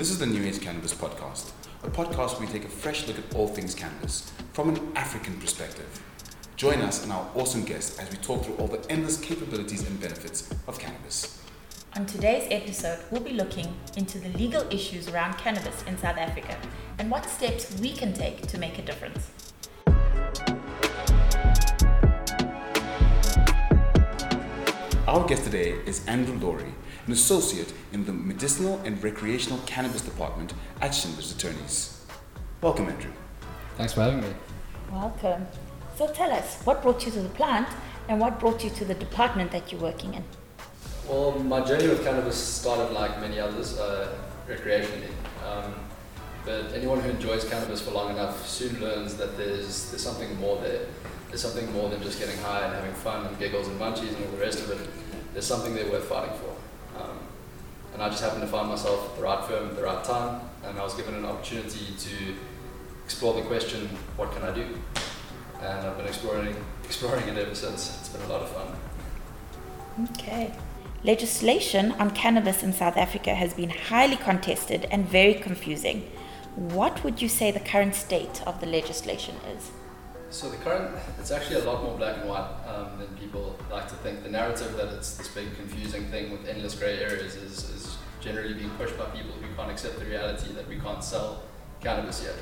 This is the New Age Cannabis Podcast, a podcast where we take a fresh look at all things cannabis from an African perspective. Join us and our awesome guests as we talk through all the endless capabilities and benefits of cannabis. On today's episode, we'll be looking into the legal issues around cannabis in South Africa and what steps we can take to make a difference. Our guest today is Andrew Laurie, an associate in the Medicinal and Recreational Cannabis Department at Schindler's Attorneys. Welcome, Andrew. Thanks for having me. Welcome. So tell us, what brought you to the plant and what brought you to the department that you're working in? Well, my journey with cannabis started like many others, uh, recreationally. Um, but anyone who enjoys cannabis for long enough soon learns that there's there's something more there. There's something more than just getting high and having fun and giggles and munchies and all the rest of it. There's something there worth fighting for. And I just happened to find myself at the right firm at the right time, and I was given an opportunity to explore the question, what can I do? And I've been exploring exploring it ever since. It's been a lot of fun. Okay. Legislation on cannabis in South Africa has been highly contested and very confusing. What would you say the current state of the legislation is? So the current, it's actually a lot more black and white um, than people like to think. The narrative that it's this big confusing thing with endless grey areas is, is generally being pushed by people who can't accept the reality that we can't sell cannabis yet.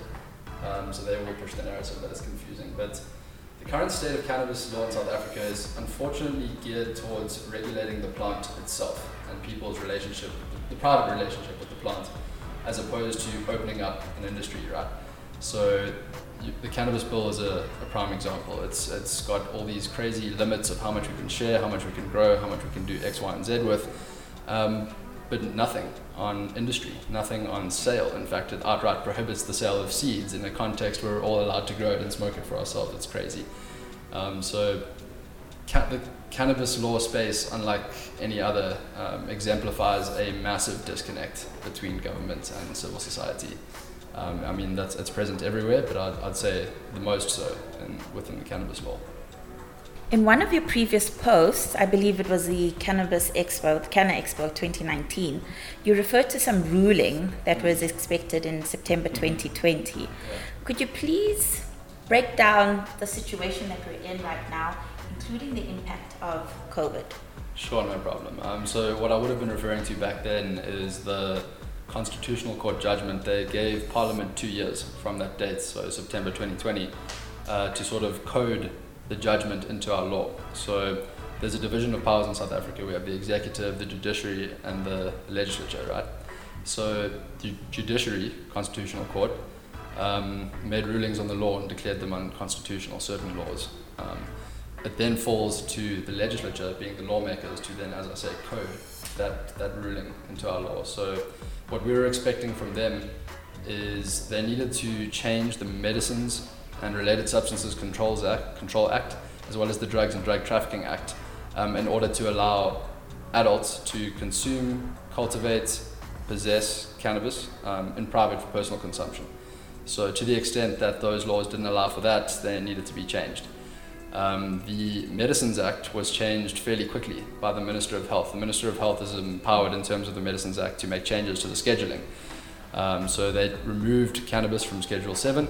Um, so they will push the narrative that it's confusing. But the current state of cannabis law in South Africa is unfortunately geared towards regulating the plant itself and people's relationship, the private relationship with the plant, as opposed to opening up an industry, right? So you, the cannabis bill is a, a, prime example. It's it's got all these crazy limits of how much we can share, how much we can grow, how much we can do X, Y, and Z with, um, but nothing on industry, nothing on sale. In fact, it outright prohibits the sale of seeds in a context where we're all allowed to grow it and smoke it for ourselves. It's crazy. Um, so, ca- the cannabis law space, unlike any other, um, exemplifies a massive disconnect between government and civil society. Um, I mean, that's it's present everywhere, but I'd, I'd say the most so in, within the cannabis law. In one of your previous posts, I believe it was the Cannabis Expo, the Canna Expo 2019, you referred to some ruling that was expected in September 2020. Could you please break down the situation that we're in right now, including the impact of COVID? Sure, no problem. Um, so, what I would have been referring to back then is the Constitutional Court judgment, they gave Parliament two years from that date, so September 2020, uh, to sort of code the judgment into our law. So there's a division of powers in South Africa. We have the executive, the judiciary, and the legislature, right? So the judiciary, Constitutional Court, um, made rulings on the law and declared them unconstitutional, certain laws. Um, it then falls to the legislature, being the lawmakers, to then, as I say, code that, that ruling into our law. So what we were expecting from them is they needed to change the Medicines and Related Substances Controls Act, Control Act, as well as the Drugs and Drug Trafficking Act, um, in order to allow adults to consume, cultivate, possess cannabis um, in private for personal consumption. So, to the extent that those laws didn't allow for that, they needed to be changed. Um, the Medicines Act was changed fairly quickly by the Minister of Health. The Minister of Health is empowered in terms of the Medicines Act to make changes to the scheduling. Um, so they removed cannabis from Schedule 7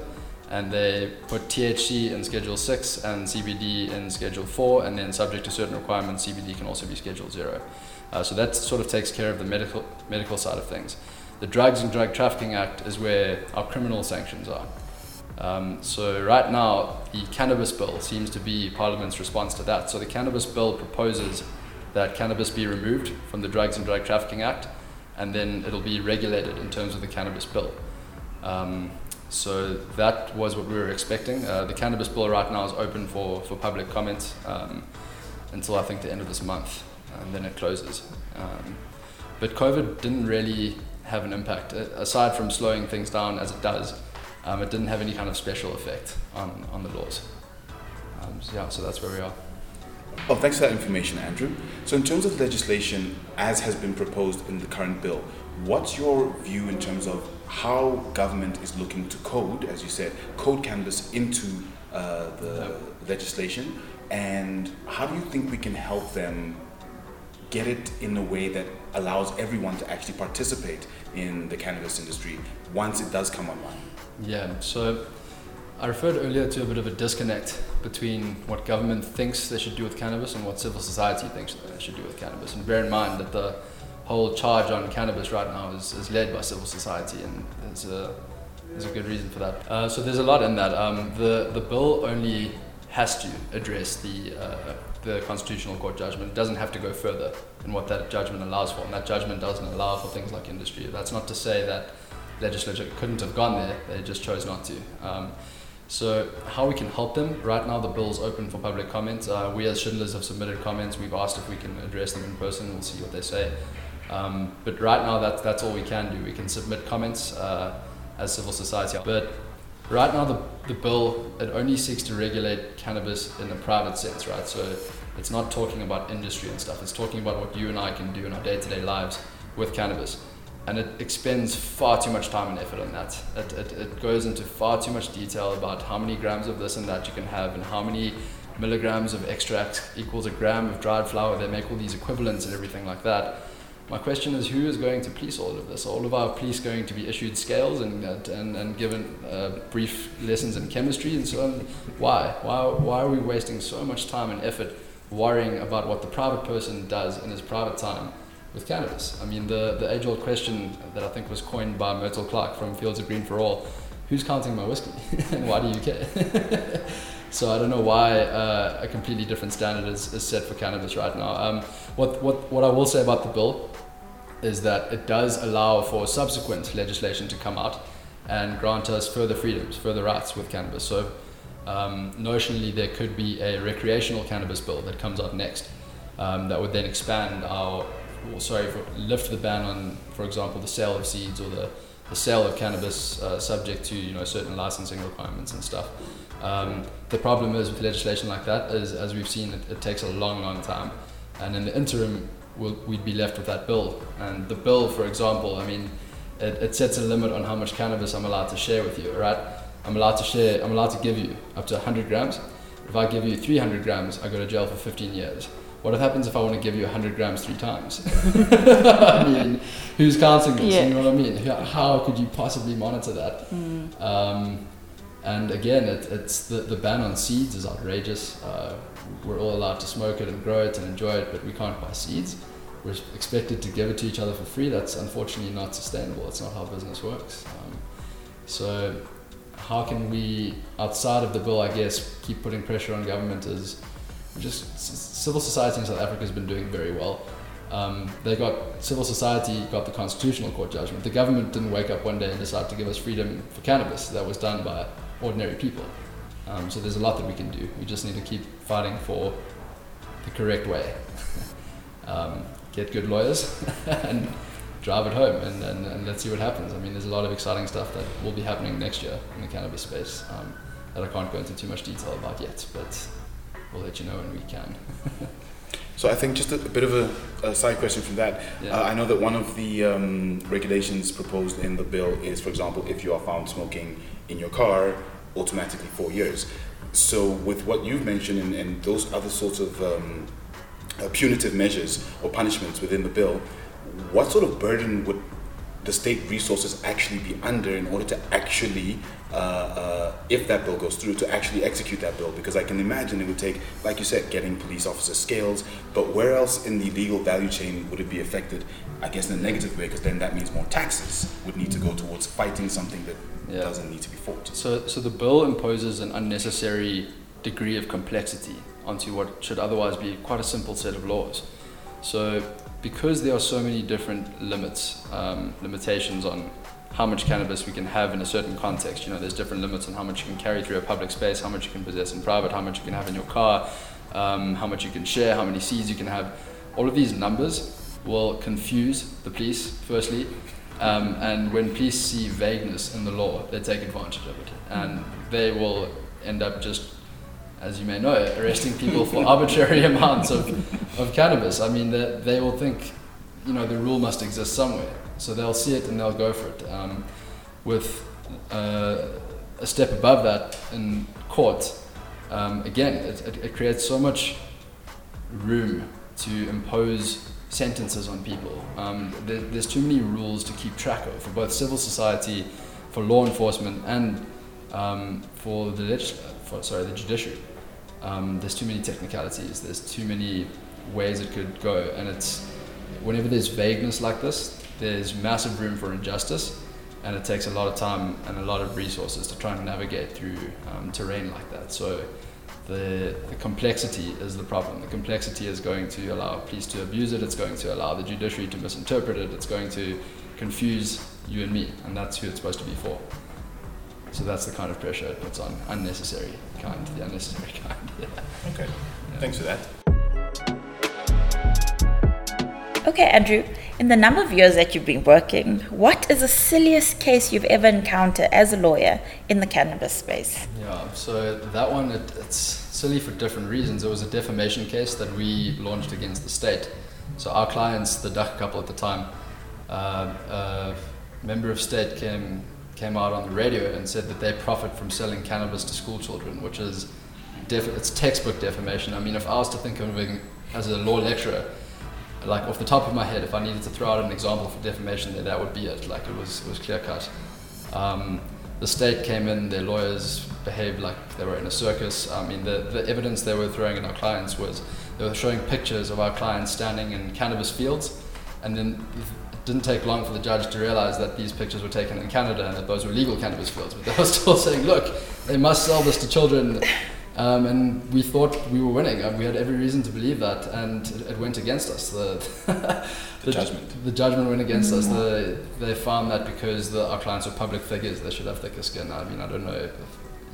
and they put THC in Schedule 6 and CBD in Schedule 4, and then, subject to certain requirements, CBD can also be Schedule 0. Uh, so that sort of takes care of the medical, medical side of things. The Drugs and Drug Trafficking Act is where our criminal sanctions are. Um, so right now, the cannabis bill seems to be Parliament's response to that. So the cannabis bill proposes that cannabis be removed from the Drugs and Drug Trafficking Act, and then it'll be regulated in terms of the cannabis bill. Um, so that was what we were expecting. Uh, the cannabis bill right now is open for, for public comment um, until I think the end of this month, and then it closes. Um, but COVID didn't really have an impact, aside from slowing things down as it does um, it didn't have any kind of special effect on, on the laws. Um, so yeah, so that's where we are. Well, thanks for that information, Andrew. So, in terms of legislation as has been proposed in the current bill, what's your view in terms of how government is looking to code, as you said, code cannabis into uh, the legislation, and how do you think we can help them get it in a way that allows everyone to actually participate in the cannabis industry once it does come online? Yeah, so I referred earlier to a bit of a disconnect between what government thinks they should do with cannabis and what civil society thinks they should do with cannabis. And bear in mind that the whole charge on cannabis right now is, is led by civil society, and there's a, there's a good reason for that. Uh, so there's a lot in that. Um, the, the bill only has to address the, uh, the Constitutional Court judgment. It doesn't have to go further than what that judgment allows for, and that judgment doesn't allow for things like industry. That's not to say that legislature couldn't have gone there, they just chose not to. Um, so how we can help them, right now the bill's open for public comment. Uh, we as Schindlers have submitted comments. We've asked if we can address them in person. We'll see what they say. Um, but right now that's, that's all we can do. We can submit comments uh, as civil society. But right now the, the bill, it only seeks to regulate cannabis in a private sense, right? So it's not talking about industry and stuff. It's talking about what you and I can do in our day-to-day lives with cannabis and it expends far too much time and effort on that. It, it, it goes into far too much detail about how many grams of this and that you can have and how many milligrams of extract equals a gram of dried flower. They make all these equivalents and everything like that. My question is who is going to police all of this? Are all of our police going to be issued scales and, and, and given uh, brief lessons in chemistry and so on? Why? why? Why are we wasting so much time and effort worrying about what the private person does in his private time? with cannabis. I mean, the, the age old question that I think was coined by Myrtle Clark from Fields of Green for All who's counting my whiskey and why do you care? so I don't know why uh, a completely different standard is, is set for cannabis right now. Um, what, what, what I will say about the bill is that it does allow for subsequent legislation to come out and grant us further freedoms, further rights with cannabis. So um, notionally, there could be a recreational cannabis bill that comes out next um, that would then expand our or sorry, for, lift the ban on, for example, the sale of seeds or the, the sale of cannabis uh, subject to you know certain licensing requirements and stuff. Um, the problem is with legislation like that is, as we've seen, it, it takes a long, long time, and in the interim, we'll, we'd be left with that bill. And the bill, for example, I mean, it, it sets a limit on how much cannabis I'm allowed to share with you. Right? I'm allowed to share. I'm allowed to give you up to 100 grams. If I give you 300 grams, I go to jail for 15 years. What happens if I want to give you 100 grams three times? I mean, who's counting this? Yeah. You know what I mean? How could you possibly monitor that? Mm. Um, and again, it, it's the, the ban on seeds is outrageous. Uh, we're all allowed to smoke it and grow it and enjoy it, but we can't buy seeds. We're expected to give it to each other for free. That's unfortunately not sustainable. It's not how business works. Um, so, how can we, outside of the bill, I guess, keep putting pressure on government? Is just civil society in South Africa has been doing very well. Um, they got civil society got the constitutional court judgment. The government didn't wake up one day and decide to give us freedom for cannabis. That was done by ordinary people. Um, so there's a lot that we can do. We just need to keep fighting for the correct way. um, get good lawyers and drive it home, and, and, and, let's see what happens. I mean, there's a lot of exciting stuff that will be happening next year in the cannabis space um, that I can't go into too much detail about yet, but we'll let you know when we can. so I think just a, a bit of a, a, side question from that. Yeah. Uh, I know that one of the um, regulations proposed in the bill is, for example, if you are found smoking in your car, automatically four years. So with what you've mentioned and, and those other sorts of um, uh, punitive measures or punishments within the bill, what sort of burden would the state resources actually be under in order to actually, uh, uh, if that bill goes through, to actually execute that bill? Because I can imagine it would take, like you said, getting police officer scales, but where else in the legal value chain would it be affected? I guess in a negative way, because then that means more taxes would need to go towards fighting something that yeah. doesn't need to be fought. So, so the bill imposes an unnecessary degree of complexity onto what should otherwise be quite a simple set of laws. So because there are so many different limits, um, limitations on how much cannabis we can have in a certain context. You know, there's different limits on how much you can carry through a public space, how much you can possess in private, how much you can have in your car, um, how much you can share, how many seeds you can have. All of these numbers will confuse the police, firstly, um, and when police see vagueness in the law, they take advantage of it, and they will end up just as you may know, arresting people for arbitrary amounts of, of cannabis. I mean, they, they will think, you know, the rule must exist somewhere. So they'll see it and they'll go for it. Um, with uh, a step above that in court, um, again, it, it, it, creates so much room to impose sentences on people. Um, there, there's too many rules to keep track of for both civil society, for law enforcement, and um, for the legis- for, sorry the judiciary. Um, there's too many technicalities. There's too many ways it could go, and it's whenever there's vagueness like this, there's massive room for injustice, and it takes a lot of time and a lot of resources to try and navigate through um, terrain like that. So the, the complexity is the problem. The complexity is going to allow police to abuse it, it's going to allow the judiciary to misinterpret it, it's going to confuse you and me, and that's who it's supposed to be for. So that's the kind of pressure it puts on unnecessary kind, the unnecessary kind. Yeah. Okay, thanks for that. Okay, Andrew, in the number of years that you've been working, what is the silliest case you've ever encountered as a lawyer in the cannabis space? Yeah, so that one, it, it's silly for different reasons. It was a defamation case that we launched against the state. So our clients, the Dagga Couple at the time, uh, a member of state came came out on the radio and said that they profit from selling cannabis to school children, which is def- it's textbook defamation. I mean, if I was to think of it as a law lecturer, like off the top of my head, if I needed to throw out an example for defamation, then that would be it. Like it was it was clear cut. Um, the state came in, their lawyers behaved like they were in a circus. I mean, the, the evidence they were throwing at our clients was they were showing pictures of our clients standing in cannabis fields, and then didn't take long for the judge to realize that these pictures were taken in Canada and that those were legal cannabis fields. But they were still saying, look, they must sell this to children. Um, and we thought we were winning. and we had every reason to believe that, and it, it went against us. The, The judgment. The judgment went against us. The, they found that because the, our clients are public figures, they should have thicker skin. I mean, I don't know if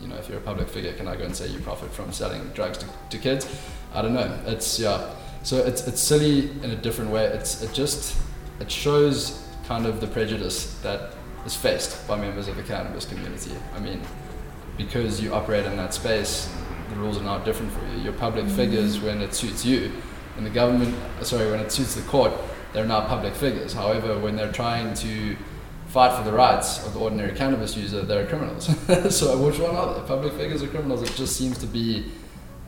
you know if you're a public figure, can I go and say you profit from selling drugs to, to kids? I don't know. It's yeah. So it's it's silly in a different way. It's it just it shows kind of the prejudice that is faced by members of the cannabis community. I mean, because you operate in that space, the rules are now different for you. You're public figures when it suits you. When the government, sorry, when it suits the court, they're now public figures. However, when they're trying to fight for the rights of the ordinary cannabis user, they're criminals. so which one are they? Public figures or criminals? It just seems to be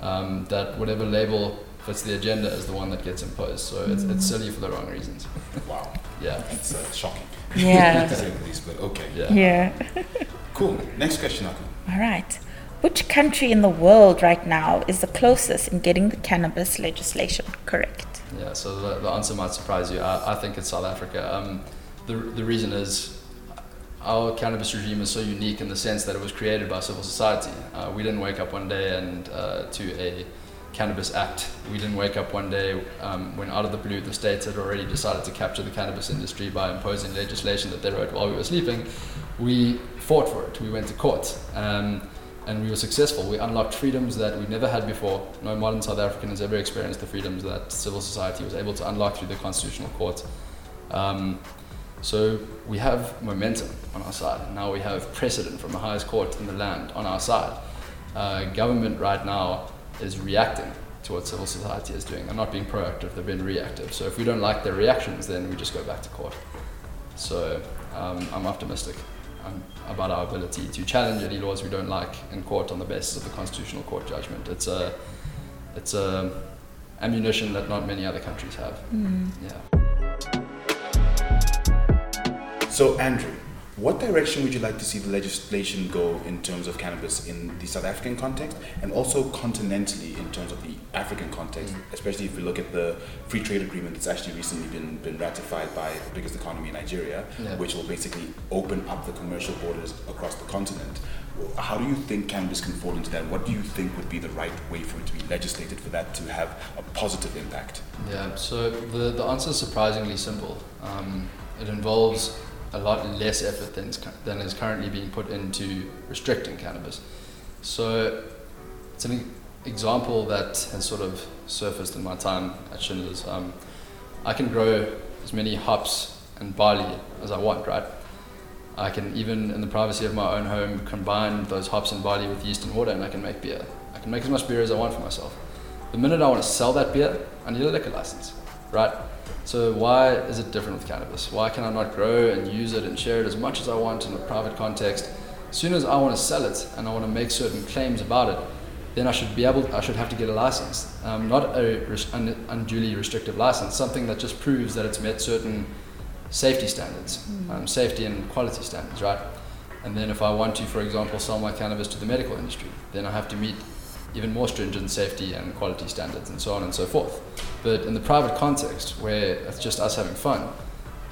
um, that whatever label fits the agenda is the one that gets imposed. So it's, it's silly for the wrong reasons. Wow, Yeah. It's uh, shocking. Yeah. to least, but okay. Yeah. Yeah. Cool. Next question, Aku. All right. Which country in the world right now is the closest in getting the cannabis legislation correct? Yeah, so the, the answer might surprise you. I, I think it's South Africa. Um, the, the reason is our cannabis regime is so unique in the sense that it was created by civil society. Uh, we didn't wake up one day and uh, to a cannabis act. We didn't wake up one day um, when out of the blue the states had already decided to capture the cannabis industry by imposing legislation that they wrote while we were sleeping. We fought for it. We went to court. Um, and we were successful. We unlocked freedoms that we never had before. No modern South African has ever experienced the freedoms that civil society was able to unlock through the constitutional court. Um, so we have momentum on our side. Now we have precedent from the highest court in the land on our side. Uh, government right now is reacting to what civil society is doing. They're not being proactive, they're being reactive. So if we don't like their reactions, then we just go back to court. So um, I'm optimistic um, about our ability to challenge any laws we don't like in court on the basis of the constitutional court judgment. It's a, it's a ammunition that not many other countries have. Yeah. So, Andrew, what direction would you like to see the legislation go in terms of cannabis in the South African context and also continentally in terms of the African context, especially if we look at the free trade agreement that's actually recently been, been ratified by the biggest economy in Nigeria, Yeah. which will basically open up the commercial borders across the continent. How do you think cannabis can fall into that? What do you think would be the right way for it to be legislated for that to have a positive impact? Yeah, so the, the answer is surprisingly simple. Um, it involves a lot less effort than is, than is currently being put into restricting cannabis. So it's an example that has sort of surfaced in my time at Schindler's. Um, I can grow as many hops and barley as I want, right? I can even, in the privacy of my own home, combine those hops and barley with yeast and water, and I can make beer. I can make as much beer as I want for myself. The minute I want to sell that beer, I need a liquor license, right? So why is it different with cannabis? Why can I not grow and use it and share it as much as I want in a private context? As soon as I want to sell it and I want to make certain claims about it, then I should be able, I should have to get a license, um, not a res- un- unduly restrictive license, something that just proves that it's met certain safety standards, um, safety and quality standards, right? And then if I want to, for example, sell my cannabis to the medical industry, then I have to meet even more stringent safety and quality standards and so on and so forth. But in the private context, where it's just us having fun,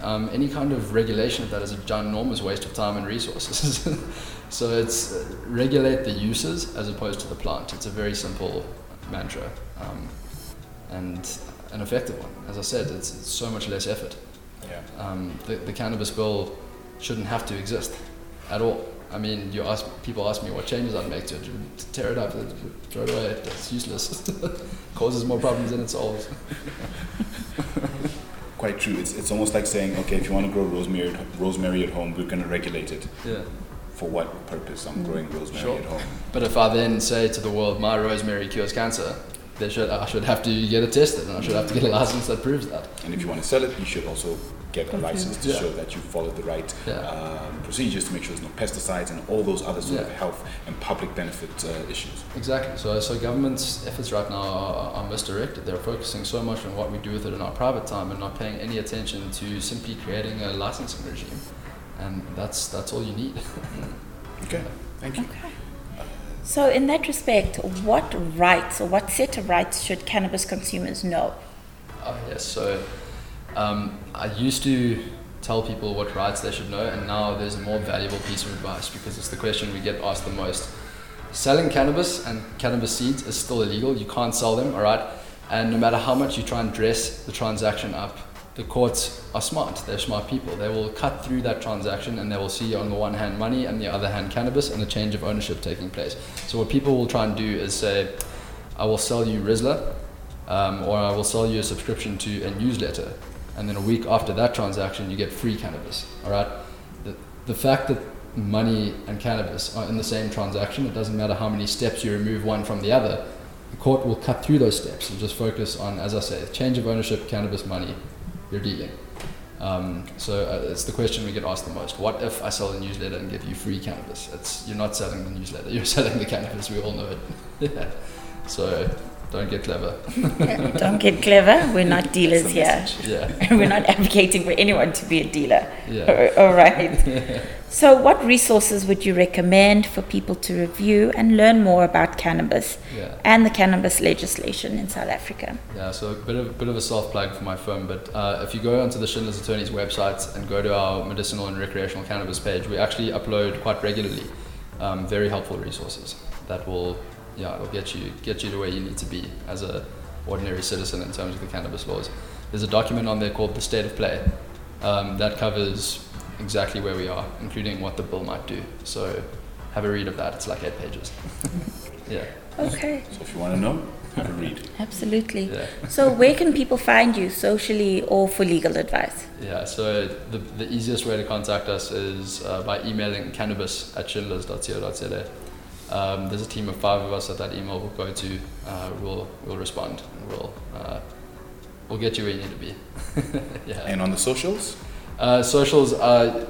um, any kind of regulation of that is a ginormous waste of time and resources. so it's uh, regulate the uses as opposed to the plant. It's a very simple mantra um, and an effective one. As I said, it's, it's so much less effort. Yeah. Um, the, the cannabis bill shouldn't have to exist at all. I mean, you ask people ask me what changes I'd make to it. Tear it up, throw it away. It's useless. Causes more problems than it solves. Quite true. It's, it's almost like saying, okay, if you want to grow rosemary, rosemary at home, we're going to regulate it. Yeah. For what purpose? I'm growing rosemary Sure. at home. But if I then say to the world, my rosemary cures cancer, they should I should have to get it tested, and I should have to get a license that proves that. And if you want to sell it, you should also get a license to Yeah. show that you followed the right Yeah. um, procedures to make sure there's no pesticides and all those other sort of health and public benefit uh, issues. Exactly. So, so government's efforts right now are, are misdirected. They're focusing so much on what we do with it in our private time and not paying any attention to simply creating a licensing regime. And that's that's all you need. Okay, thank you. Okay. So, in that respect, what rights or what set of rights should cannabis consumers know? Oh, yes. So um, I used to tell people what rights they should know, and now there's a more valuable piece of advice because it's the question we get asked the most. Selling cannabis and cannabis seeds is still illegal. You can't sell them, all right? And no matter how much you try and dress the transaction up, the courts are smart. They're smart people. They will cut through that transaction and they will see on the one hand money and the other hand cannabis and a change of ownership taking place. So what people will try and do is say, I will sell you Rizla, um, or I will sell you a subscription to a newsletter, and then a week after that transaction, you get free cannabis. All right. The, the fact that money and cannabis are in the same transaction, it doesn't matter how many steps you remove one from the other. The court will cut through those steps and just focus on, as I say, change of ownership, cannabis, money, you're dealing. Um, so uh, it's the question we get asked the most. What if I sell a newsletter and give you free cannabis? It's you're not selling the newsletter. You're selling the cannabis. We all know it. yeah. So don't get clever. Don't get clever. We're not dealers here. Yeah. We're not advocating for anyone to be a dealer. Yeah. All right. So, what resources would you recommend for people to review and learn more about cannabis Yeah. and the cannabis legislation in South Africa? Yeah, so a bit of, bit of a soft plug for my firm, but uh, if you go onto the Schindler's Attorney's website and go to our medicinal and recreational cannabis page, we actually upload quite regularly um, very helpful resources that will, yeah, it will get you get you to where you need to be as a ordinary citizen in terms of the cannabis laws. There's a document on there called the State of Play um, that covers exactly where we are, including what the bill might do. So have a read of that. It's like eight pages. yeah, Okay, So if you want to know, have a read. absolutely. yeah. So, where can people find you socially or for legal advice? Yeah, so the, the easiest way to contact us is uh, by emailing cannabis at schindlers.co.za. Um, there's a team of five of us that that email will go to. Uh, we'll, we'll respond and we'll, uh, we'll get you where you need to be. yeah. And on the socials, Uh, socials, I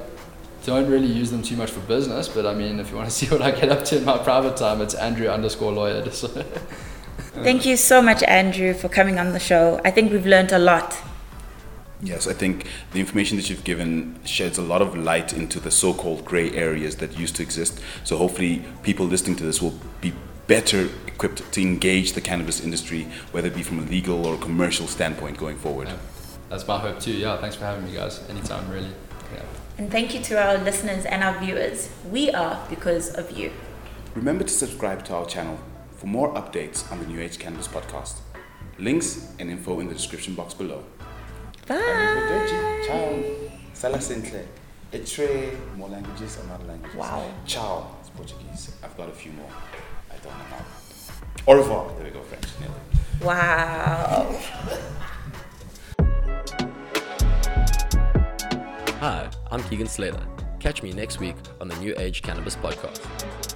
don't really use them too much for business, but I mean, if you want to see what I get up to in my private time, it's Andrew underscore lawyer. So, Thank you so much, Andrew, for coming on the show. I think we've learned a lot. Yes, I think the information that you've given sheds a lot of light into the so-called gray areas that used to exist. So hopefully, people listening to this will be better equipped to engage the cannabis industry, whether it be from a legal or commercial standpoint going forward. yeah, that's my hope too. Yeah, thanks for having me, guys. Anytime, really. Yeah. And thank you to our listeners and our viewers. We are because of you. Remember to subscribe to our channel for more updates on the New Age Cannabis podcast. Links and info in the description box below. Bye. Ciao. Sala. Etre, more languages or not languages? Wow. Ciao. It's Portuguese. I've got a few more. I don't know how. Au revoir. There we go, French. Nearly. Wow. Hi, I'm Keegan Slater. Catch me next week on the New Age Cannabis Podcast.